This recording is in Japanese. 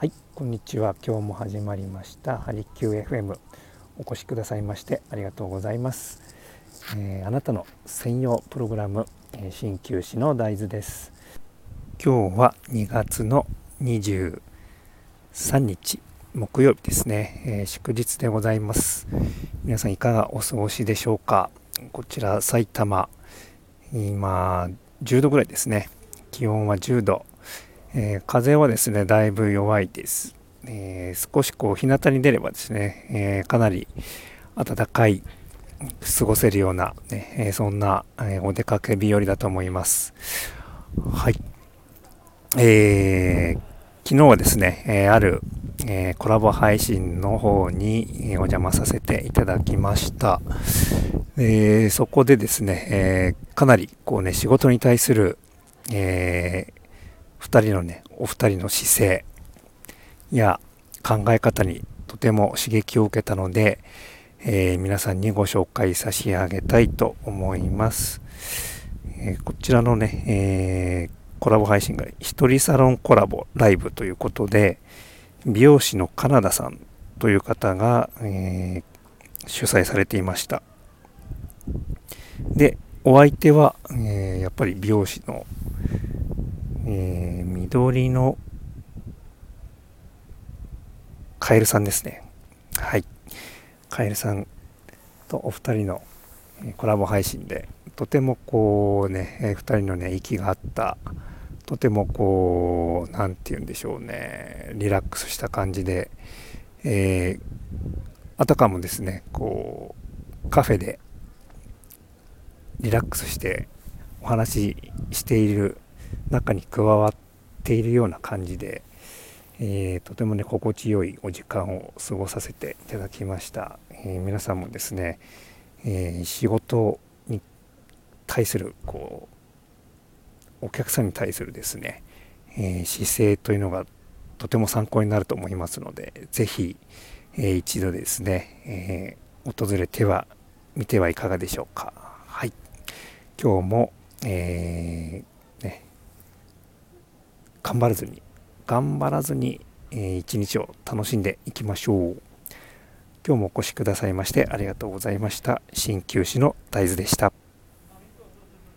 はいこんにちは。今日も始まりました。ハリキュー FM お越しくださいましてありがとうございます、えー、あなたの専用プログラム鍼灸師の大豆です。今日は2月の23日木曜日ですね、えー、祝日でございます。皆さんいかがお過ごしでしょうか？こちら埼玉今10度ぐらいですね。気温は10度、えー、風はですねだいぶ弱いです、えー、少しこう日向に出ればですね、えー、かなり暖かい過ごせるような、ねえそんな、えお出かけ日和だと思います。はい。えー昨日はですね、えある、えコラボ配信の方にお邪魔させていただきました。え、そこでですね、え、かなりこうね、仕事に対する、えー、2人のね、お二人の姿勢や考え方にとても刺激を受けたので、えー、皆さんにご紹介差し上げたいと思います。えー、こちらのね、えー、コラボ配信が一人サロンコラボライブということで、美容師のカナダさんという方が、え主催されていました。で、お相手は、え、やっぱり美容師の、えー、緑のカエルさんですね。はい。カエルさんとお二人のコラボ配信で、とてもこうね、えー、二人のね、息が合った、とてもこう、何て言うんでしょうね、リラックスした感じで、えー、あたかもですね、こう、カフェでリラックスしてお話ししている中に加わっているような感じで、えー、とてもね心地よいお時間を過ごさせていただきました、えー、皆さんもですね、えー、仕事に対するこうお客さんに対するですね、え姿勢というのがとても参考になると思いますので是非、え一度ですね、え訪れてはみてはいかがでしょうか。はい今日も、え、頑張らずに、頑張らずに、えー、一日を楽しんでいきましょう。今日もお越しくださいましてありがとうございました。鍼灸師の大豆でした。